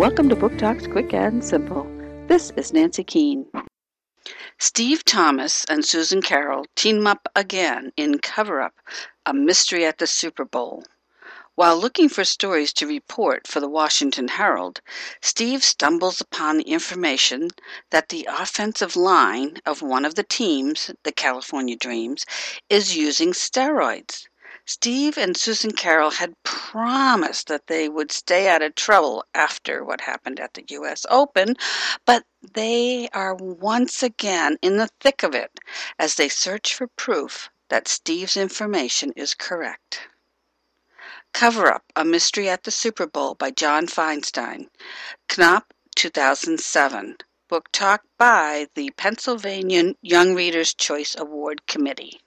Welcome to Book Talks Quick and Simple. This is Nancy Keane. Steve Thomas and Susan Carol team up again in Cover Up, a mystery at the Super Bowl. While looking for stories to report for the Washington Herald, Steve stumbles upon the information that the offensive line of one of the teams, the California Dreams, is using steroids. Steve and Susan Carol had promised that they would stay out of trouble after what happened at the U.S. Open, but they are once again in the thick of it as they search for proof that Steve's information is correct. Cover Up A Mystery at the Super Bowl by John Feinstein. Knopf, 2007. Book talk by the Pennsylvania Young Readers' Choice Award Committee.